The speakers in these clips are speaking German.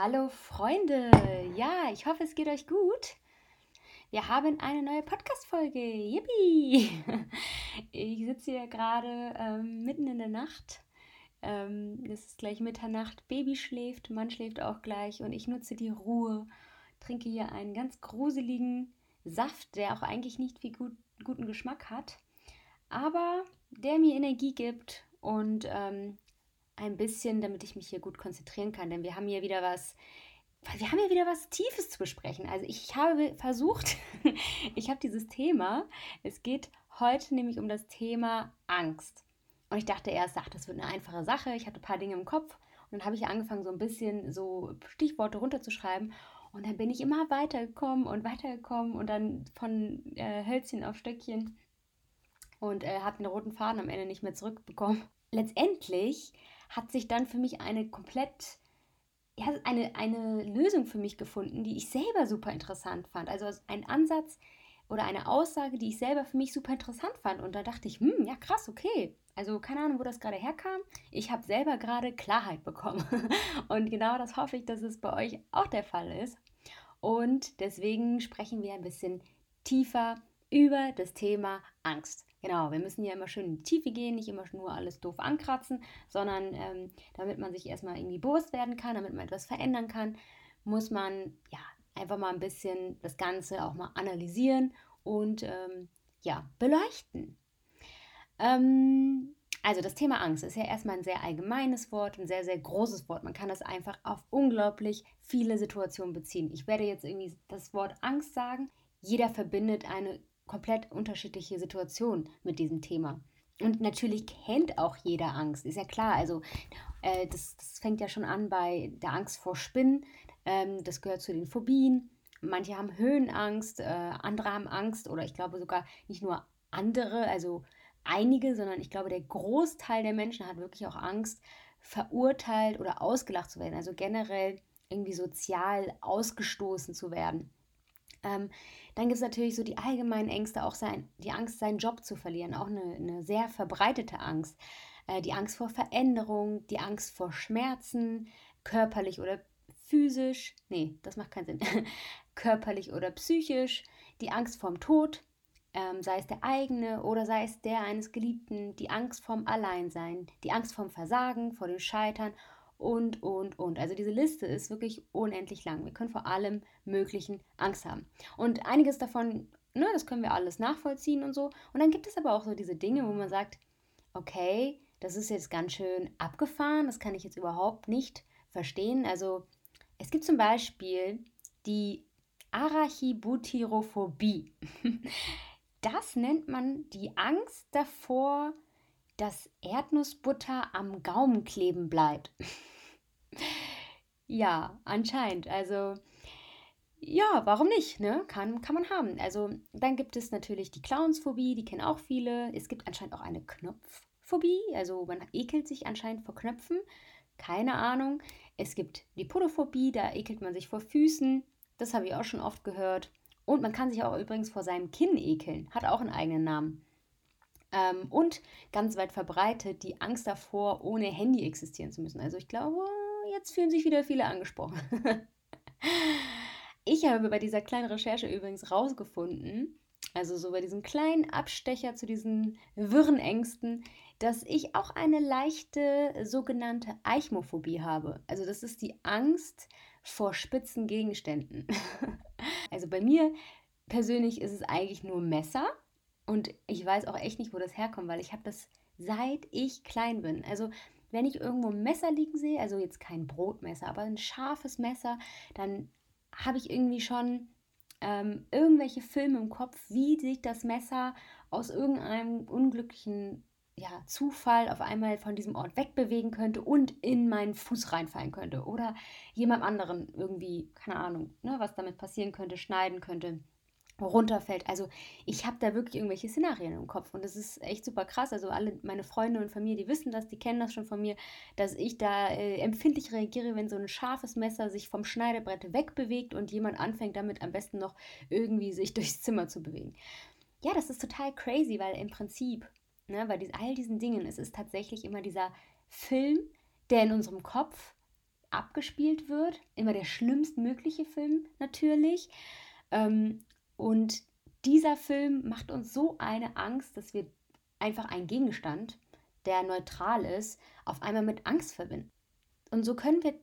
Hallo Freunde, ja, ich hoffe, es geht euch gut. Wir haben eine neue Podcast-Folge. Yippie! Ich sitze hier gerade ähm, mitten in der Nacht. Ähm, es ist gleich Mitternacht. Baby schläft, Mann schläft auch gleich und ich nutze die Ruhe. Trinke hier einen ganz gruseligen Saft, der auch eigentlich nicht viel gut, guten Geschmack hat, aber der mir Energie gibt und ähm, ein bisschen, damit ich mich hier gut konzentrieren kann, denn wir haben hier wieder was, wir haben hier wieder was Tiefes zu besprechen. Also ich habe versucht, ich habe dieses Thema, es geht heute nämlich um das Thema Angst. Und ich dachte erst, ach, das wird eine einfache Sache. Ich hatte ein paar Dinge im Kopf und dann habe ich angefangen, so ein bisschen so Stichworte runterzuschreiben. Und dann bin ich immer weitergekommen und weitergekommen und dann von äh, Hölzchen auf Stöckchen und äh, habe den roten Faden am Ende nicht mehr zurückbekommen. Letztendlich hat sich dann für mich eine komplett, ja, eine, eine Lösung für mich gefunden, die ich selber super interessant fand. Also ein Ansatz oder eine Aussage, die ich selber für mich super interessant fand. Und da dachte ich, hm, ja krass, okay. Also keine Ahnung, wo das gerade herkam. Ich habe selber gerade Klarheit bekommen. Und genau das hoffe ich, dass es bei euch auch der Fall ist. Und deswegen sprechen wir ein bisschen tiefer über das Thema Angst. Genau, wir müssen ja immer schön in die Tiefe gehen, nicht immer nur alles doof ankratzen, sondern ähm, damit man sich erstmal irgendwie bewusst werden kann, damit man etwas verändern kann, muss man ja einfach mal ein bisschen das Ganze auch mal analysieren und ähm, ja, beleuchten. Ähm, also das Thema Angst ist ja erstmal ein sehr allgemeines Wort, ein sehr, sehr großes Wort. Man kann das einfach auf unglaublich viele Situationen beziehen. Ich werde jetzt irgendwie das Wort Angst sagen. Jeder verbindet eine komplett unterschiedliche Situationen mit diesem Thema. Und natürlich kennt auch jeder Angst, ist ja klar. Also äh, das, das, fängt ja schon an bei der Angst vor Spinnen. Ähm, das gehört zu den Phobien. Manche haben Höhenangst, äh, andere haben Angst oder ich glaube sogar nicht nur andere, also einige, sondern ich glaube der Großteil der Menschen hat wirklich auch Angst, verurteilt oder ausgelacht zu werden. Also generell irgendwie sozial ausgestoßen zu werden. Ähm, dann gibt es natürlich so die allgemeinen Ängste, auch sein, die Angst, seinen Job zu verlieren, auch eine, eine sehr verbreitete Angst. Äh, die Angst vor Veränderung, die Angst vor Schmerzen, körperlich oder physisch, nee, das macht keinen Sinn, körperlich oder psychisch, die Angst vorm Tod, ähm, sei es der eigene oder sei es der eines Geliebten, die Angst vorm Alleinsein, die Angst vorm Versagen, vor dem Scheitern und, und, und. Also diese Liste ist wirklich unendlich lang. Wir können vor allem möglichen Angst haben. Und einiges davon, ne, das können wir alles nachvollziehen und so. Und dann gibt es aber auch so diese Dinge, wo man sagt, okay, das ist jetzt ganz schön abgefahren, das kann ich jetzt überhaupt nicht verstehen. Also es gibt zum Beispiel die Arachibutyrophobie. Das nennt man die Angst davor, dass Erdnussbutter am Gaumen kleben bleibt. ja, anscheinend. Also, ja, warum nicht? Ne? Kann, kann man haben. Also, dann gibt es natürlich die Clownsphobie, die kennen auch viele. Es gibt anscheinend auch eine Knopfphobie, also man ekelt sich anscheinend vor Knöpfen. Keine Ahnung. Es gibt die Podophobie, da ekelt man sich vor Füßen. Das habe ich auch schon oft gehört. Und man kann sich auch übrigens vor seinem Kinn ekeln. Hat auch einen eigenen Namen. Ähm, und ganz weit verbreitet die Angst davor, ohne Handy existieren zu müssen. Also ich glaube, jetzt fühlen sich wieder viele angesprochen. ich habe bei dieser kleinen Recherche übrigens rausgefunden, also so bei diesem kleinen Abstecher zu diesen wirren Ängsten, dass ich auch eine leichte sogenannte Eichmophobie habe. Also das ist die Angst vor spitzen Gegenständen. also bei mir persönlich ist es eigentlich nur Messer und ich weiß auch echt nicht, wo das herkommt, weil ich habe das seit ich klein bin. Also wenn ich irgendwo ein Messer liegen sehe, also jetzt kein Brotmesser, aber ein scharfes Messer, dann habe ich irgendwie schon ähm, irgendwelche Filme im Kopf, wie sich das Messer aus irgendeinem unglücklichen ja, Zufall auf einmal von diesem Ort wegbewegen könnte und in meinen Fuß reinfallen könnte oder jemand anderen irgendwie, keine Ahnung, ne, was damit passieren könnte, schneiden könnte runterfällt. Also ich habe da wirklich irgendwelche Szenarien im Kopf und das ist echt super krass. Also alle meine Freunde und Familie, die wissen das, die kennen das schon von mir, dass ich da äh, empfindlich reagiere, wenn so ein scharfes Messer sich vom Schneidebrett wegbewegt und jemand anfängt damit am besten noch irgendwie sich durchs Zimmer zu bewegen. Ja, das ist total crazy, weil im Prinzip, ne, bei dies, all diesen Dingen, es ist tatsächlich immer dieser Film, der in unserem Kopf abgespielt wird. Immer der schlimmstmögliche Film natürlich. Ähm, und dieser Film macht uns so eine Angst, dass wir einfach einen Gegenstand, der neutral ist, auf einmal mit Angst verbinden. Und so können wir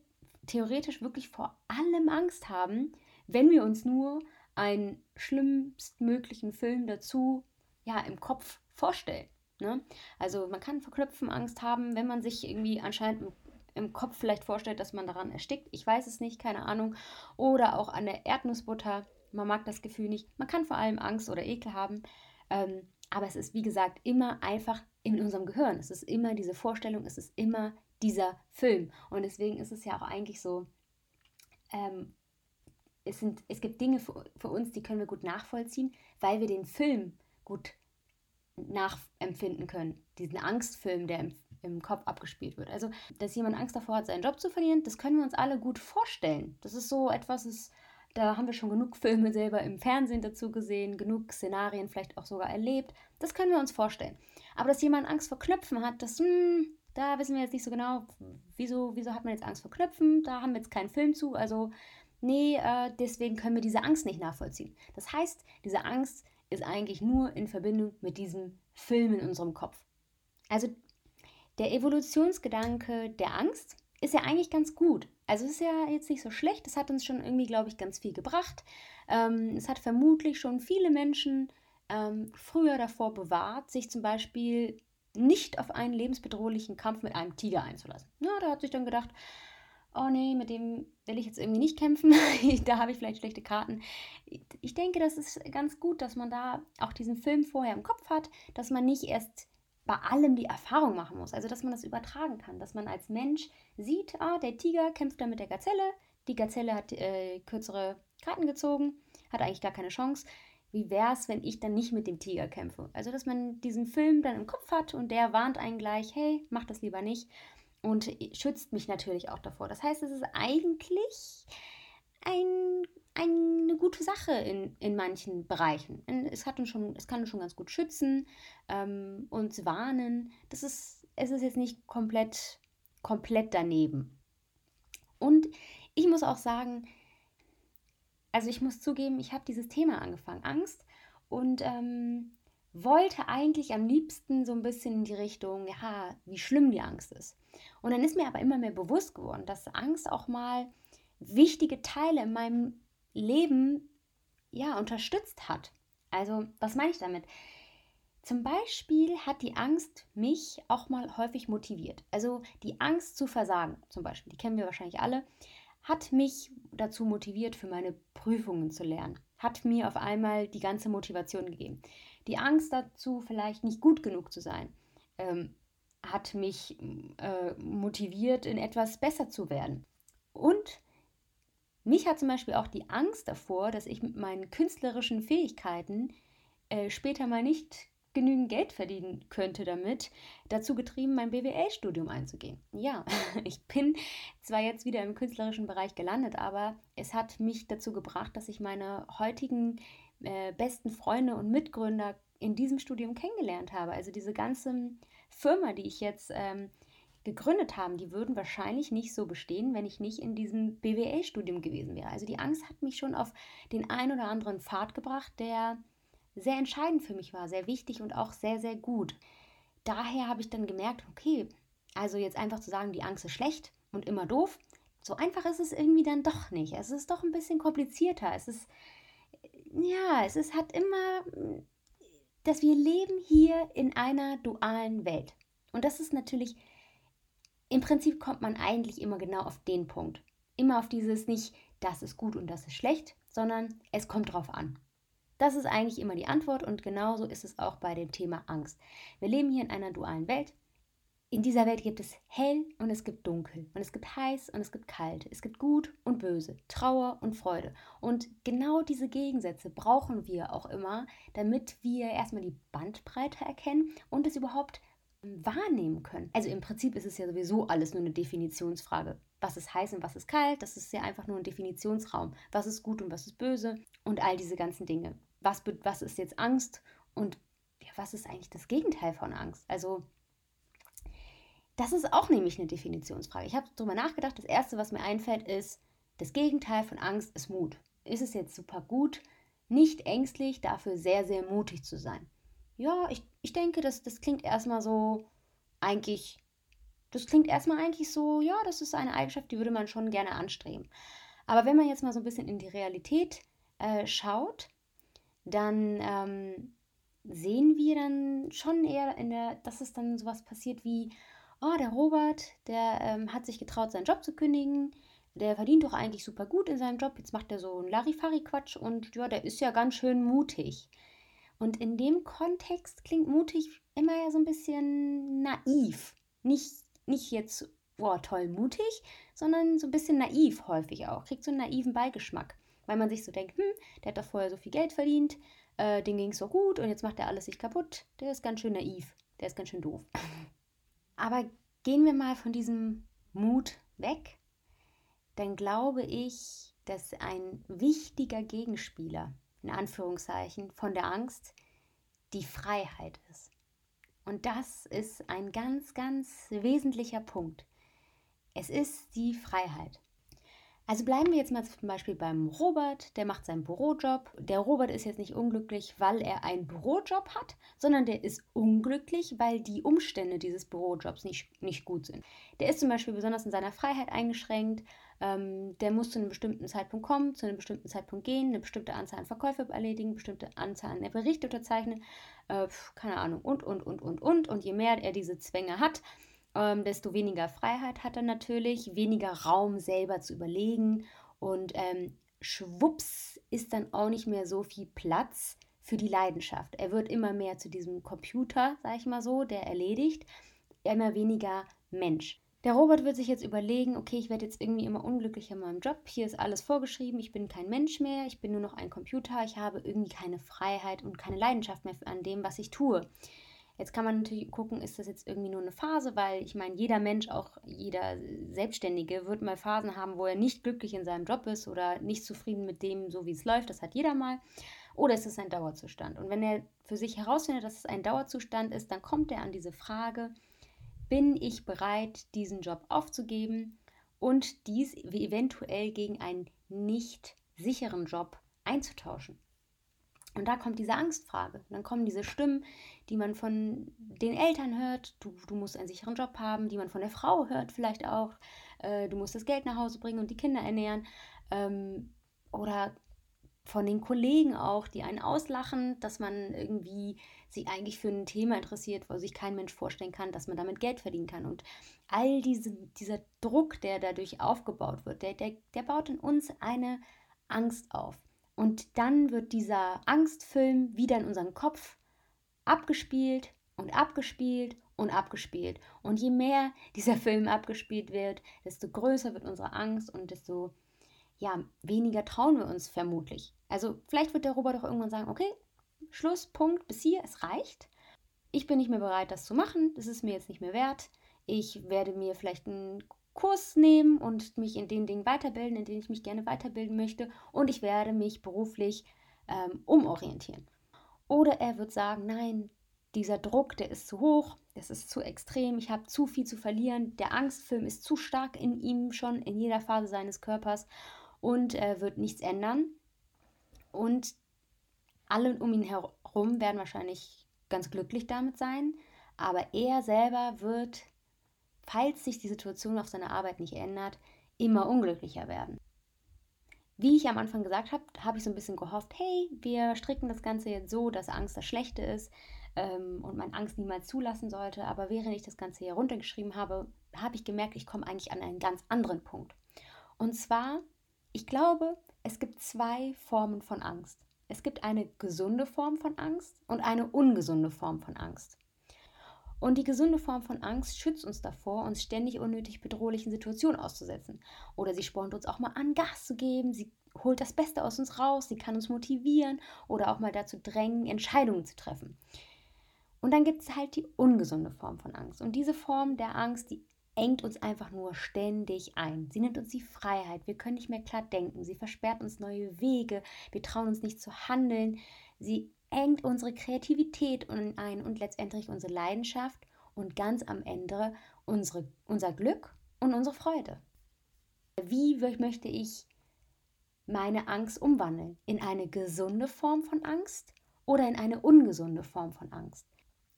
theoretisch wirklich vor allem Angst haben, wenn wir uns nur einen schlimmstmöglichen Film dazu ja im Kopf vorstellen. Ne? Also man kann vor Knöpfen Angst haben, wenn man sich irgendwie anscheinend im, im, Kopf vielleicht vorstellt, dass man daran erstickt. Ich weiß es nicht, keine Ahnung. Oder auch an der Erdnussbutter. Man mag das Gefühl nicht. Man kann vor allem Angst oder Ekel haben. Ähm, aber es ist, wie gesagt, immer einfach in unserem Gehirn. Es ist immer diese Vorstellung, es ist immer dieser Film. Und deswegen ist es ja auch eigentlich so, ähm, es, sind, es gibt Dinge für, für uns, die können wir gut nachvollziehen, weil wir den Film gut nachempfinden können. Diesen Angstfilm, der im, im Kopf abgespielt wird. Also, dass jemand Angst davor hat, seinen Job zu verlieren, das können wir uns alle gut vorstellen. Das ist so etwas, ist, da haben wir schon genug Filme selber im Fernsehen dazu gesehen, genug Szenarien vielleicht auch sogar erlebt. Das können wir uns vorstellen. Aber dass jemand Angst vor Knöpfen hat, das, hm, da wissen wir jetzt nicht so genau, wieso, wieso hat man jetzt Angst vor Knöpfen? Da haben wir jetzt keinen Film zu. Also, nee, äh, deswegen können wir diese Angst nicht nachvollziehen. Das heißt, diese Angst ist eigentlich nur in Verbindung mit diesem Film in unserem Kopf. Also der Evolutionsgedanke der Angst ist ja eigentlich ganz gut. Also es ist ja jetzt nicht so schlecht. Es hat uns schon irgendwie, glaube ich, ganz viel gebracht. Ähm, es hat vermutlich schon viele Menschen ähm, früher davor bewahrt, sich zum Beispiel nicht auf einen lebensbedrohlichen Kampf mit einem Tiger einzulassen. Ja, da hat sich dann gedacht, oh nee, mit dem will ich jetzt irgendwie nicht kämpfen, da habe ich vielleicht schlechte Karten. Ich denke, das ist ganz gut, dass man da auch diesen Film vorher im Kopf hat, dass man nicht erst bei allem die Erfahrung machen muss, also dass man das übertragen kann, dass man als Mensch sieht, ah, der Tiger kämpft da mit der Gazelle, die Gazelle hat äh, kürzere Karten gezogen, hat eigentlich gar keine Chance. Wie wäre es, wenn ich dann nicht mit dem Tiger kämpfe? Also, dass man diesen Film dann im Kopf hat und der warnt einen gleich, hey, mach das lieber nicht und schützt mich natürlich auch davor. Das heißt, es ist eigentlich ein, eine gute Sache in, in manchen Bereichen. Es, hat uns schon, es kann uns schon ganz gut schützen, ähm, uns warnen. Das ist, es ist jetzt nicht komplett, komplett daneben. Und ich muss auch sagen, also ich muss zugeben, ich habe dieses Thema angefangen, Angst. Und ähm, wollte eigentlich am liebsten so ein bisschen in die Richtung, ja, wie schlimm die Angst ist. Und dann ist mir aber immer mehr bewusst geworden, dass Angst auch mal wichtige Teile in meinem Leben ja unterstützt hat. Also, was meine ich damit? Zum Beispiel hat die Angst mich auch mal häufig motiviert. Also die Angst zu versagen, zum Beispiel, die kennen wir wahrscheinlich alle, hat mich dazu motiviert, für meine Prüfungen zu lernen. Hat mir auf einmal die ganze Motivation gegeben. Die Angst dazu, vielleicht nicht gut genug zu sein, ähm, hat mich äh, motiviert, in etwas besser zu werden. Und mich hat zum Beispiel auch die Angst davor, dass ich mit meinen künstlerischen Fähigkeiten äh, später mal nicht genügend Geld verdienen könnte damit, dazu getrieben, mein BWL-Studium einzugehen. Ja, ich bin zwar jetzt wieder im künstlerischen Bereich gelandet, aber es hat mich dazu gebracht, dass ich meine heutigen äh, besten Freunde und Mitgründer in diesem Studium kennengelernt habe. Also diese ganze Firma, die ich jetzt ähm, gegründet habe, die würden wahrscheinlich nicht so bestehen, wenn ich nicht in diesem BWL-Studium gewesen wäre. Also die Angst hat mich schon auf den ein oder anderen Pfad gebracht, der sehr entscheidend für mich war, sehr wichtig und auch sehr, sehr gut. Daher habe ich dann gemerkt, okay, also jetzt einfach zu sagen, die Angst ist schlecht und immer doof, so einfach ist es irgendwie dann doch nicht. Es ist doch ein bisschen komplizierter. Es ist, ja, es ist, hat immer, dass wir leben hier in einer dualen Welt. Und das ist natürlich, im Prinzip kommt man eigentlich immer genau auf den Punkt. Immer auf dieses nicht, das ist gut und das ist schlecht, sondern es kommt drauf an. Das ist eigentlich immer die Antwort und genauso ist es auch bei dem Thema Angst. Wir leben hier in einer dualen Welt. In dieser Welt gibt es hell und es gibt dunkel und es gibt heiß und es gibt kalt. Es gibt gut und böse, Trauer und Freude. Und genau diese Gegensätze brauchen wir auch immer, damit wir erstmal die Bandbreite erkennen und es überhaupt wahrnehmen können. Also im Prinzip ist es ja sowieso alles nur eine Definitionsfrage. Was ist heiß und was ist kalt? Das ist ja einfach nur ein Definitionsraum. Was ist gut und was ist böse? Und all diese ganzen Dinge. Was, was ist jetzt Angst und ja, was ist eigentlich das Gegenteil von Angst? Also Das ist auch nämlich eine Definitionsfrage. Ich habe darüber nachgedacht. Das Erste, was mir einfällt, ist, das Gegenteil von Angst ist Mut. Ist es jetzt super gut, nicht ängstlich, dafür sehr, sehr mutig zu sein? Ja, ich, ich denke, das, das klingt erstmal so eigentlich, das klingt erstmal eigentlich so, ja, das ist eine Eigenschaft, die würde man schon gerne anstreben. Aber wenn man jetzt mal so ein bisschen in die Realität äh, schaut, dann ähm, sehen wir dann schon eher in der, dass es dann sowas passiert wie, oh, der Robert, der ähm, hat sich getraut, seinen Job zu kündigen. Der verdient doch eigentlich super gut in seinem Job. Jetzt macht er so einen Larifari-Quatsch und ja, der ist ja ganz schön mutig. Und in dem Kontext klingt mutig immer ja so ein bisschen naiv. Nicht, nicht jetzt, boah, toll mutig, sondern so ein bisschen naiv häufig auch. Kriegt so einen naiven Beigeschmack. Weil man sich so denkt, hm, der hat doch vorher so viel Geld verdient, äh, den ging es so gut und jetzt macht er alles sich kaputt. Der ist ganz schön naiv. Der ist ganz schön doof. Aber gehen wir mal von diesem Mut weg, dann glaube ich, dass ein wichtiger Gegenspieler, in Anführungszeichen, von der Angst die Freiheit ist. Und das ist ein ganz, ganz wesentlicher Punkt. Es ist die Freiheit. Also bleiben wir jetzt mal zum Beispiel beim Robert, der macht seinen Bürojob. Der Robert ist jetzt nicht unglücklich, weil er einen Bürojob hat, sondern der ist unglücklich, weil die Umstände dieses Bürojobs nicht, nicht gut sind. Der ist zum Beispiel besonders in seiner Freiheit eingeschränkt. Ähm, der muss zu einem bestimmten Zeitpunkt kommen, zu einem bestimmten Zeitpunkt gehen, eine bestimmte Anzahl an Verkäufe erledigen, bestimmte Anzahl an Berichte unterzeichnen, äh, keine Ahnung, und, und, und, und, und. Und je mehr er diese Zwänge hat, ähm, desto weniger Freiheit hat er natürlich, weniger Raum selber zu überlegen und ähm, schwupps ist dann auch nicht mehr so viel Platz für die Leidenschaft. Er wird immer mehr zu diesem Computer, sag ich mal so, der erledigt, immer weniger Mensch. Der Robert wird sich jetzt überlegen, okay, ich werde jetzt irgendwie immer unglücklicher in meinem Job. Hier ist alles vorgeschrieben, ich bin kein Mensch mehr, ich bin nur noch ein Computer, ich habe irgendwie keine Freiheit und keine Leidenschaft mehr an dem, was ich tue. Jetzt kann man natürlich gucken, ist das jetzt irgendwie nur eine Phase, weil ich meine, jeder Mensch, auch jeder Selbstständige, wird mal Phasen haben, wo er nicht glücklich in seinem Job ist oder nicht zufrieden mit dem, so wie es läuft. Das hat jeder mal. Oder ist es ein Dauerzustand? Und wenn er für sich herausfindet, dass es ein Dauerzustand ist, dann kommt er an diese Frage, bin ich bereit, diesen Job aufzugeben und dies eventuell gegen einen nicht sicheren Job einzutauschen? Und da kommt diese Angstfrage. Und dann kommen diese Stimmen, die man von den Eltern hört. Du, du musst einen sicheren Job haben, die man von der Frau hört vielleicht auch. Äh, du musst das Geld nach Hause bringen und die Kinder ernähren. Ähm, oder von den Kollegen auch, die einen auslachen, dass man irgendwie sich eigentlich für ein Thema interessiert, wo sich kein Mensch vorstellen kann, dass man damit Geld verdienen kann. Und all diese, dieser Druck, der dadurch aufgebaut wird, der, der, der baut in uns eine Angst auf. Und dann wird dieser Angstfilm wieder in unseren Kopf abgespielt und abgespielt und abgespielt. Und je mehr dieser Film abgespielt wird, desto größer wird unsere Angst und desto ja, weniger trauen wir uns vermutlich. Also vielleicht wird der Robert auch irgendwann sagen, okay, Schluss, Punkt, bis hier, es reicht. Ich bin nicht mehr bereit, das zu machen. Das ist mir jetzt nicht mehr wert. Ich werde mir vielleicht einen Kurs nehmen und mich in den Dingen weiterbilden, in denen ich mich gerne weiterbilden möchte. Und ich werde mich beruflich ähm, umorientieren. Oder er wird sagen, nein, dieser Druck, der ist zu hoch, das ist zu extrem, ich habe zu viel zu verlieren, der Angstfilm ist zu stark in ihm schon, in jeder Phase seines Körpers und er wird nichts ändern. Und alle um ihn herum werden wahrscheinlich ganz glücklich damit sein, aber er selber wird falls sich die Situation auf seiner Arbeit nicht ändert, immer unglücklicher werden. Wie ich am Anfang gesagt habe, habe ich so ein bisschen gehofft, hey, wir stricken das Ganze jetzt so, dass Angst das Schlechte ist ähm, und man Angst niemals zulassen sollte. Aber während ich das Ganze hier runtergeschrieben habe, habe ich gemerkt, ich komme eigentlich an einen ganz anderen Punkt. Und zwar, ich glaube, es gibt zwei Formen von Angst. Es gibt eine gesunde Form von Angst und eine ungesunde Form von Angst. Und die gesunde Form von Angst schützt uns davor, uns ständig unnötig bedrohlichen Situationen auszusetzen. Oder sie spornt uns auch mal an, Gas zu geben. Sie holt das Beste aus uns raus. Sie kann uns motivieren oder auch mal dazu drängen, Entscheidungen zu treffen. Und dann gibt es halt die ungesunde Form von Angst. Und diese Form der Angst, die engt uns einfach nur ständig ein. Sie nimmt uns die Freiheit. Wir können nicht mehr klar denken. Sie versperrt uns neue Wege. Wir trauen uns nicht zu handeln. Sie engt unsere Kreativität ein und letztendlich unsere Leidenschaft und ganz am Ende unsere, unser Glück und unsere Freude. Wie möchte ich meine Angst umwandeln? In eine gesunde Form von Angst oder in eine ungesunde Form von Angst?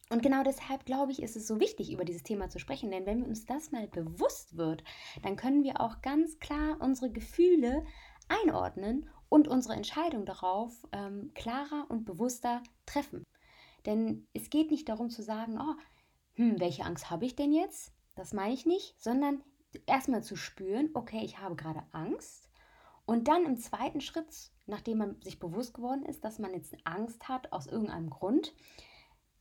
Und genau deshalb glaube ich, ist es so wichtig, über dieses Thema zu sprechen, denn wenn uns das mal bewusst wird, dann können wir auch ganz klar unsere Gefühle einordnen und unsere Entscheidung darauf ähm, klarer und bewusster treffen. Denn es geht nicht darum zu sagen, oh, hm, welche Angst habe ich denn jetzt? Das meine ich nicht, sondern erstmal zu spüren, okay, ich habe gerade Angst. Und dann im zweiten Schritt, nachdem man sich bewusst geworden ist, dass man jetzt Angst hat aus irgendeinem Grund,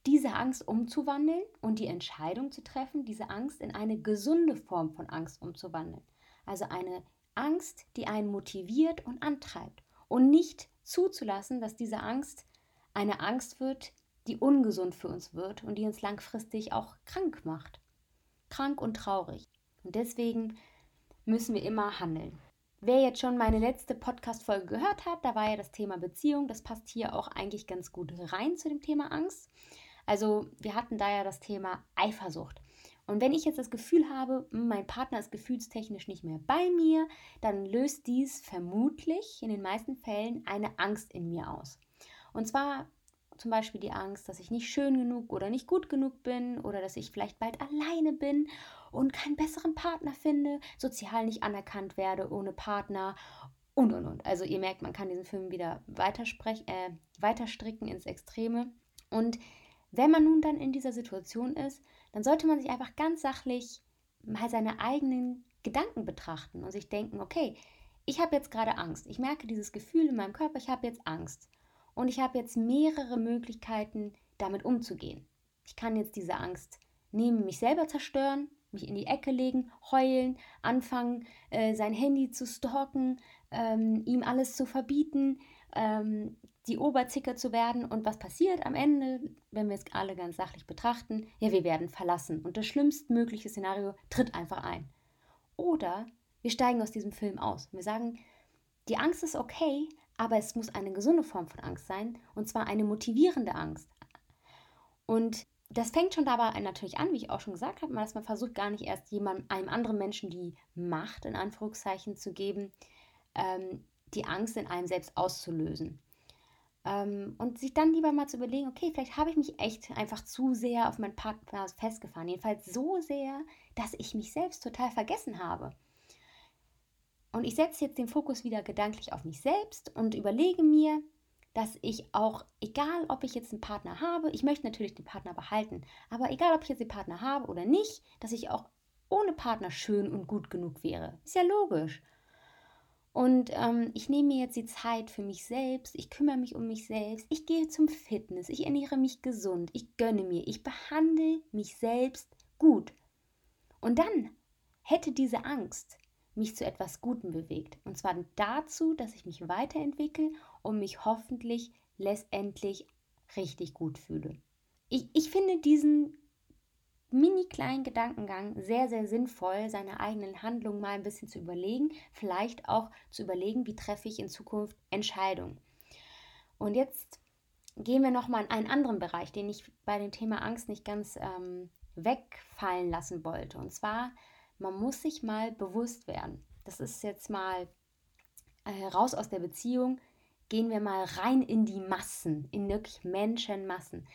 diese Angst umzuwandeln und die Entscheidung zu treffen, diese Angst in eine gesunde Form von Angst umzuwandeln. Also eine Angst, die einen motiviert und antreibt und nicht zuzulassen, dass diese Angst eine Angst wird, die ungesund für uns wird und die uns langfristig auch krank macht. Krank und traurig. Und deswegen müssen wir immer handeln. Wer jetzt schon meine letzte Podcast-Folge gehört hat, da war ja das Thema Beziehung. Das passt hier auch eigentlich ganz gut rein zu dem Thema Angst. Also wir hatten da ja das Thema Eifersucht. Und wenn ich jetzt das Gefühl habe, hm, mein Partner ist gefühlstechnisch nicht mehr bei mir, dann löst dies vermutlich in den meisten Fällen eine Angst in mir aus. Und zwar zum Beispiel die Angst, dass ich nicht schön genug oder nicht gut genug bin oder dass ich vielleicht bald alleine bin und keinen besseren Partner finde, sozial nicht anerkannt werde ohne Partner und und und. Also ihr merkt, man kann diesen Film wieder äh, weiterstricken ins Extreme. Und wenn man nun dann in dieser Situation ist, dann sollte man sich einfach ganz sachlich mal seine eigenen Gedanken betrachten und sich denken, okay, ich habe jetzt gerade Angst. Ich merke dieses Gefühl in meinem Körper, ich habe jetzt Angst. Und ich habe jetzt mehrere Möglichkeiten, damit umzugehen. Ich kann jetzt diese Angst nehmen, mich selber zerstören, mich in die Ecke legen, heulen, anfangen, äh, sein Handy zu stalken, ähm, ihm alles zu verbieten, ähm, die Oberzicker zu werden. Und was passiert am Ende, wenn wir es alle ganz sachlich betrachten? Ja, wir werden verlassen. Und das schlimmstmögliche Szenario tritt einfach ein. Oder wir steigen aus diesem Film aus. Wir sagen, die Angst ist okay, aber es muss eine gesunde Form von Angst sein. Und zwar eine motivierende Angst. Und das fängt schon dabei natürlich an, wie ich auch schon gesagt habe, dass man versucht gar nicht erst jemandem, einem anderen Menschen die Macht in Anführungszeichen zu geben, ähm, die Angst in einem selbst auszulösen. Ähm, und sich dann lieber mal zu überlegen, okay, vielleicht habe ich mich echt einfach zu sehr auf meinen Partner festgefahren. Jedenfalls so sehr, dass ich mich selbst total vergessen habe. Und ich setze jetzt den Fokus wieder gedanklich auf mich selbst und überlege mir, dass ich auch, egal ob ich jetzt einen Partner habe, ich möchte natürlich den Partner behalten, aber egal ob ich jetzt den Partner habe oder nicht, dass ich auch ohne Partner schön und gut genug wäre. Ist ja logisch. Und ähm, ich nehme mir jetzt die Zeit für mich selbst, ich kümmere mich um mich selbst, ich gehe zum Fitness, ich ernähre mich gesund, ich gönne mir, ich behandle mich selbst gut. Und dann hätte diese Angst mich zu etwas Gutem bewegt. Und zwar dazu, dass ich mich weiterentwickle und mich hoffentlich letztendlich richtig gut fühle. Ich, ich finde diesen mini kleinen Gedankengang sehr, sehr sinnvoll, seine eigenen Handlungen mal ein bisschen zu überlegen, vielleicht auch zu überlegen, wie treffe ich in Zukunft Entscheidungen. Und jetzt gehen wir nochmal in einen anderen Bereich, den ich bei dem Thema Angst nicht ganz ähm, wegfallen lassen wollte. Und zwar, man muss sich mal bewusst werden. Das ist jetzt mal äh, raus aus der Beziehung, gehen wir mal rein in die Massen, in wirklich Menschenmassen.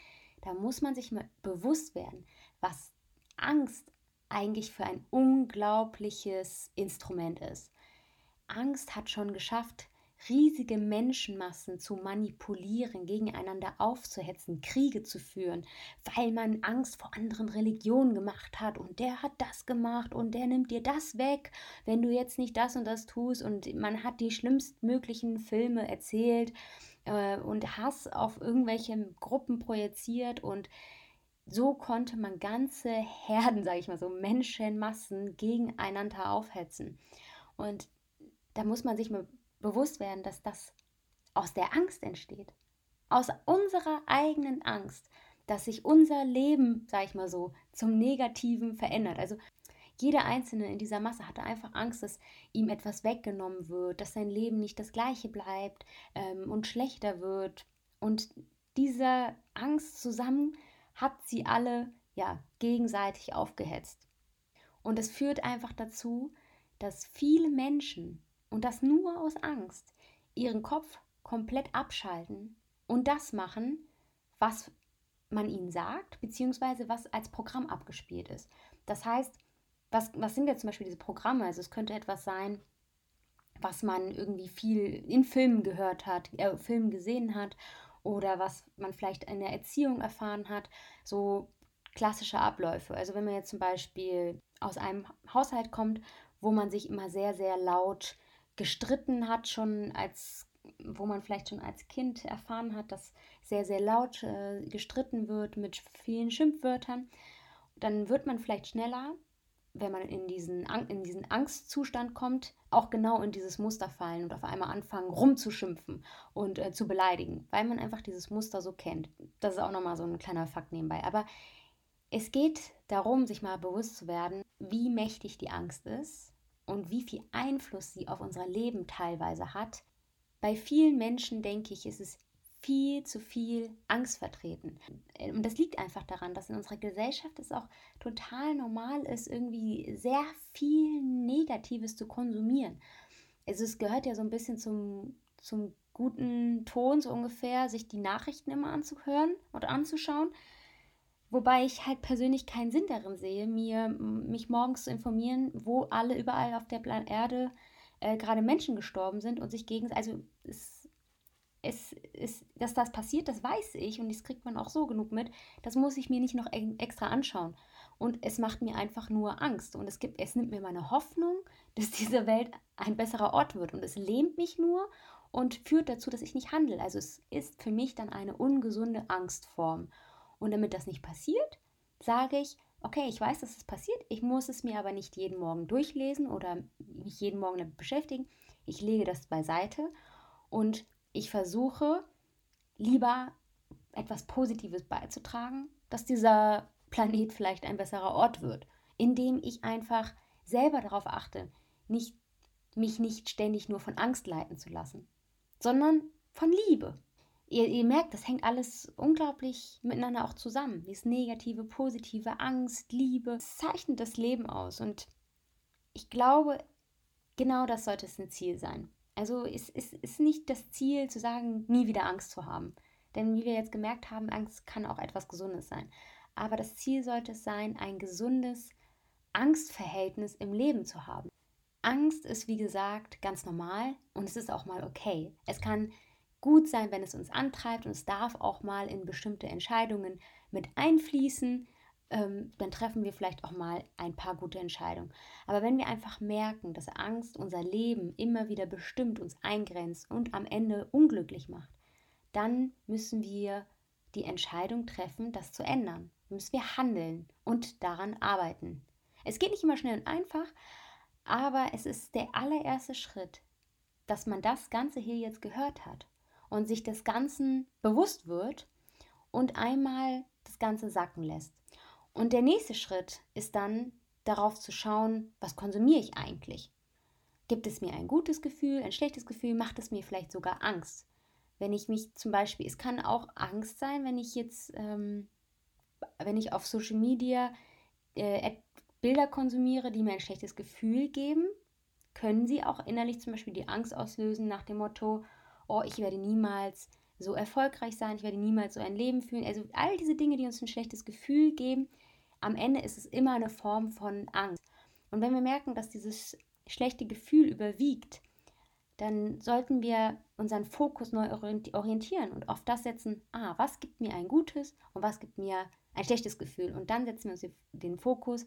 Da muss man sich mal bewusst werden, was Angst eigentlich für ein unglaubliches Instrument ist. Angst hat schon geschafft, riesige Menschenmassen zu manipulieren, gegeneinander aufzuhetzen, Kriege zu führen, weil man Angst vor anderen Religionen gemacht hat. Und der hat das gemacht und der nimmt dir das weg, wenn du jetzt nicht das und das tust. Und man hat die schlimmstmöglichen Filme erzählt äh, und Hass auf irgendwelche Gruppen projiziert. Und so konnte man ganze Herden, sage ich mal so, Menschenmassen gegeneinander aufhetzen. Und da muss man sich mal bewusst werden, dass das aus der Angst entsteht. Aus unserer eigenen Angst, dass sich unser Leben, sage ich mal so, zum Negativen verändert. Also jeder Einzelne in dieser Masse hatte einfach Angst, dass ihm etwas weggenommen wird, dass sein Leben nicht das gleiche bleibt ähm, und schlechter wird. Und diese Angst zusammen hat sie alle ja gegenseitig aufgehetzt. Und es führt einfach dazu, dass viele Menschen, und das nur aus Angst, ihren Kopf komplett abschalten und das machen, was man ihnen sagt, beziehungsweise was als Programm abgespielt ist. Das heißt, was, was sind jetzt zum Beispiel diese Programme? Also es könnte etwas sein, was man irgendwie viel in Filmen gehört hat, äh, Filmen gesehen hat oder was man vielleicht in der Erziehung erfahren hat. So klassische Abläufe. Also wenn man jetzt zum Beispiel aus einem Haushalt kommt, wo man sich immer sehr, sehr laut gestritten hat, schon als, wo man vielleicht schon als Kind erfahren hat, dass sehr, sehr laut äh, gestritten wird mit vielen Schimpfwörtern, dann wird man vielleicht schneller, wenn man in diesen, in diesen Angstzustand kommt, auch genau in dieses Muster fallen und auf einmal anfangen rumzuschimpfen und äh, zu beleidigen, weil man einfach dieses Muster so kennt. Das ist auch nochmal so ein kleiner Fakt nebenbei. Aber es geht darum, sich mal bewusst zu werden, wie mächtig die Angst ist und wie viel Einfluss sie auf unser Leben teilweise hat. Bei vielen Menschen, denke ich, ist es viel zu viel Angst vertreten. Und das liegt einfach daran, dass in unserer Gesellschaft es auch total normal ist, irgendwie sehr viel Negatives zu konsumieren. Also es gehört ja so ein bisschen zum, zum guten Ton so ungefähr, sich die Nachrichten immer anzuhören und anzuschauen. Wobei ich halt persönlich keinen Sinn darin sehe, mir mich morgens zu informieren, wo alle überall auf der Plan Erde äh, gerade Menschen gestorben sind und sich gegenseitig. Also es ist, dass das passiert, das weiß ich und das kriegt man auch so genug mit. Das muss ich mir nicht noch extra anschauen. Und es macht mir einfach nur Angst. Und es gibt, es nimmt mir meine Hoffnung, dass diese Welt ein besserer Ort wird. Und es lähmt mich nur und führt dazu, dass ich nicht handle. Also es ist für mich dann eine ungesunde Angstform. Und damit das nicht passiert, sage ich, okay, ich weiß, dass es passiert, ich muss es mir aber nicht jeden Morgen durchlesen oder mich jeden Morgen damit beschäftigen. Ich lege das beiseite und ich versuche lieber etwas Positives beizutragen, dass dieser Planet vielleicht ein besserer Ort wird, indem ich einfach selber darauf achte, nicht, mich nicht ständig nur von Angst leiten zu lassen, sondern von Liebe. Ihr, ihr merkt, das hängt alles unglaublich miteinander auch zusammen. Dieses negative, positive, Angst, Liebe, das zeichnet das Leben aus. Und ich glaube, genau das sollte es ein Ziel sein. Also es, es ist nicht das Ziel zu sagen, nie wieder Angst zu haben. Denn wie wir jetzt gemerkt haben, Angst kann auch etwas Gesundes sein. Aber das Ziel sollte es sein, ein gesundes Angstverhältnis im Leben zu haben. Angst ist, wie gesagt, ganz normal und es ist auch mal okay. Es kann gut sein, wenn es uns antreibt und es darf auch mal in bestimmte Entscheidungen mit einfließen. Ähm, dann treffen wir vielleicht auch mal ein paar gute Entscheidungen. Aber wenn wir einfach merken, dass Angst unser Leben immer wieder bestimmt, uns eingrenzt und am Ende unglücklich macht, dann müssen wir die Entscheidung treffen, das zu ändern. Dann müssen wir handeln und daran arbeiten. Es geht nicht immer schnell und einfach, aber es ist der allererste Schritt, dass man das Ganze hier jetzt gehört hat und sich des Ganzen bewusst wird und einmal das Ganze sacken lässt. Und der nächste Schritt ist dann darauf zu schauen, was konsumiere ich eigentlich? Gibt es mir ein gutes Gefühl, ein schlechtes Gefühl, macht es mir vielleicht sogar Angst? Wenn ich mich zum Beispiel, es kann auch Angst sein, wenn ich jetzt, ähm, wenn ich auf Social Media äh, Bilder konsumiere, die mir ein schlechtes Gefühl geben, können sie auch innerlich zum Beispiel die Angst auslösen nach dem Motto, oh, ich werde niemals so erfolgreich sein, ich werde niemals so ein Leben führen. Also all diese Dinge, die uns ein schlechtes Gefühl geben, am Ende ist es immer eine Form von Angst. Und wenn wir merken, dass dieses schlechte Gefühl überwiegt, dann sollten wir unseren Fokus neu orientieren und auf das setzen, ah, was gibt mir ein gutes und was gibt mir ein schlechtes Gefühl. Und dann setzen wir uns den Fokus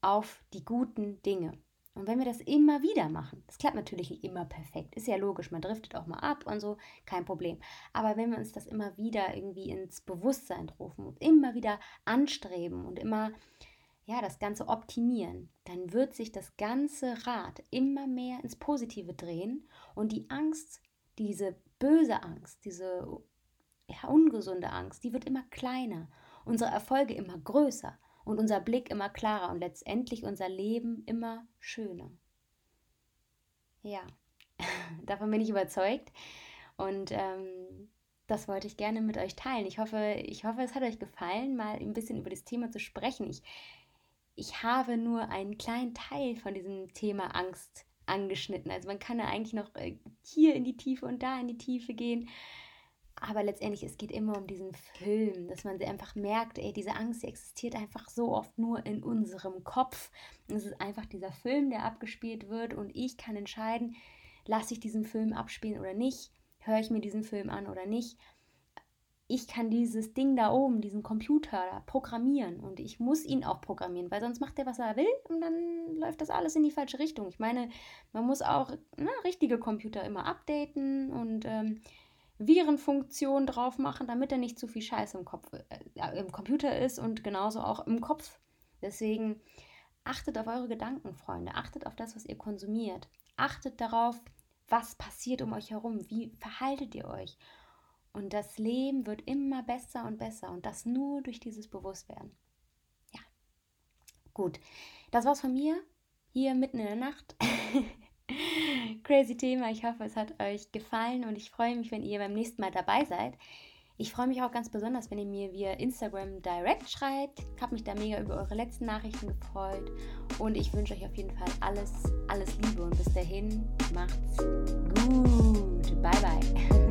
auf die guten Dinge. Und wenn wir das immer wieder machen, das klappt natürlich nicht immer perfekt, ist ja logisch, man driftet auch mal ab und so, kein Problem. Aber wenn wir uns das immer wieder irgendwie ins Bewusstsein rufen und immer wieder anstreben und immer ja, das Ganze optimieren, dann wird sich das ganze Rad immer mehr ins Positive drehen und die Angst, diese böse Angst, diese ja, ungesunde Angst, die wird immer kleiner, unsere Erfolge immer größer und unser Blick immer klarer und letztendlich unser Leben immer schöner. Ja, davon bin ich überzeugt und ähm, das wollte ich gerne mit euch teilen. Ich hoffe, ich hoffe, es hat euch gefallen, mal ein bisschen über das Thema zu sprechen. Ich, ich habe nur einen kleinen Teil von diesem Thema Angst angeschnitten. Also man kann ja eigentlich noch äh, hier in die Tiefe und da in die Tiefe gehen. Aber letztendlich, es geht immer um diesen Film, dass man einfach merkt, ey, diese Angst, existiert einfach so oft nur in unserem Kopf. Es ist einfach dieser Film, der abgespielt wird und ich kann entscheiden, lasse ich diesen Film abspielen oder nicht, höre ich mir diesen Film an oder nicht ich kann dieses Ding da oben, diesen Computer da programmieren und ich muss ihn auch programmieren, weil sonst macht er, was er will und dann läuft das alles in die falsche Richtung. Ich meine, man muss auch na, ne, richtige Computer immer updaten und ähm, Virenfunktionen drauf machen, damit er nicht zu viel Scheiße im, Kopf, äh, im Computer ist und genauso auch im Kopf. Deswegen achtet auf eure Gedanken, Freunde. Achtet auf das, was ihr konsumiert. Achtet darauf, was passiert um euch herum. Wie verhaltet ihr euch? Und das Leben wird immer besser und besser und das nur durch dieses Bewusstwerden. Ja. Gut. Das war's von mir hier mitten in der Nacht. Crazy Thema. Ich hoffe, es hat euch gefallen und ich freue mich, wenn ihr beim nächsten Mal dabei seid. Ich freue mich auch ganz besonders, wenn ihr mir via Instagram direct schreibt. Ich habe mich da mega über eure letzten Nachrichten gefreut. Und ich wünsche euch auf jeden Fall alles, alles Liebe. Und bis dahin, macht's gut. Bye, bye.